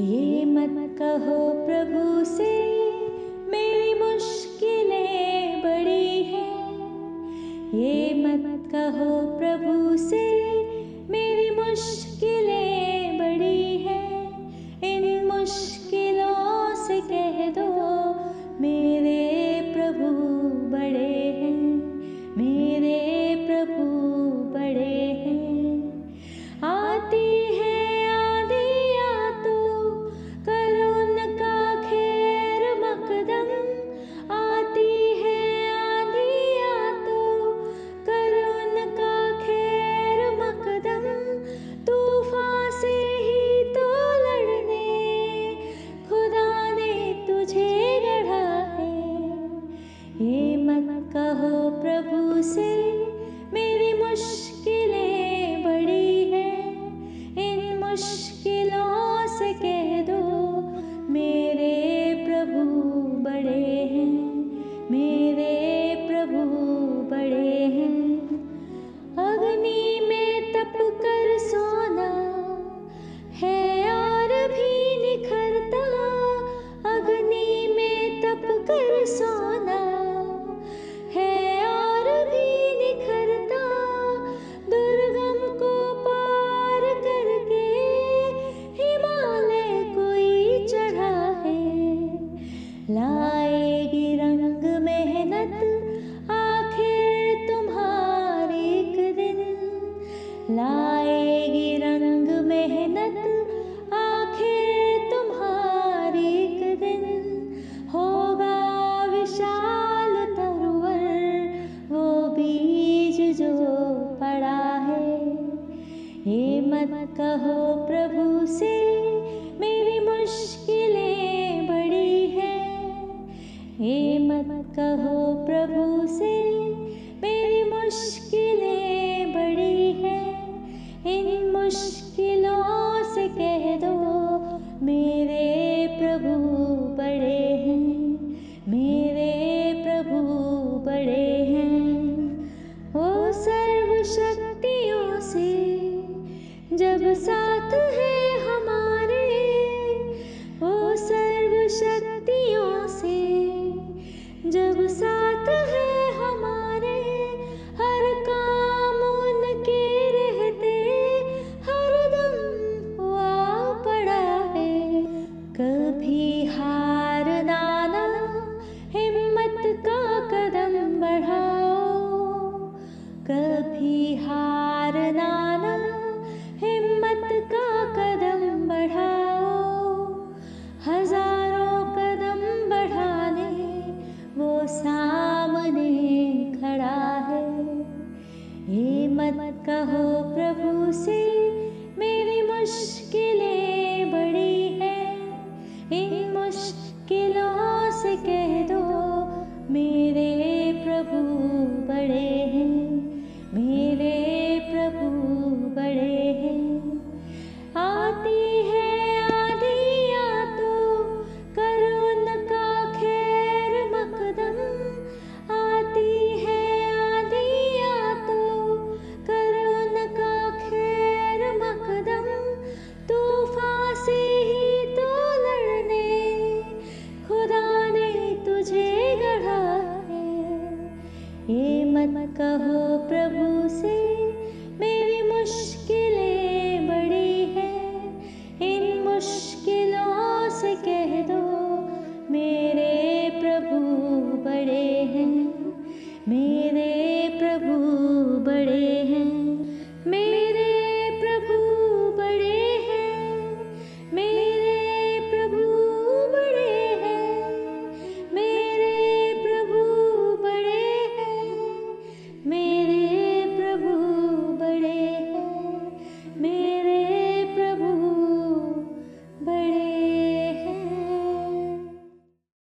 ये मत कहो प्रभु से, मेरी मुश्किलें बड़ी हैं। ये मत कहो प्रभु से, मेरी मुश्किलें ये मत कहो प्रभु से मेरी मुश्किलें बड़ी हैं। इन मुश्किलों लाएगी रंग मेहनत, आखिर तुम्हारी एक दिन। लाएगी रंग मेहनत, आखिर तुम्हारी एक दिन। होगा विशाल तरुवर, वो बीज जो पड़ा है। ये मत कहो प्रभु से कहो, प्रभु से, मेरी मुश्किलें बड़ी हैं। इन मुश्किलों से कह दो, मेरे प्रभु बड़े हैं। मेरे प्रभु बड़े हैं। ओ सर्वशक्तियों से, जब साथ कभी हार नाना, हिम्मत का कदम बढ़ाओ। हज़ारों कदम बढ़ाने, वो सामने खड़ा है। ये मत कहो प्रभु से, मेरी मुश्किलें बड़ी हैं। मत कहो प्रभु से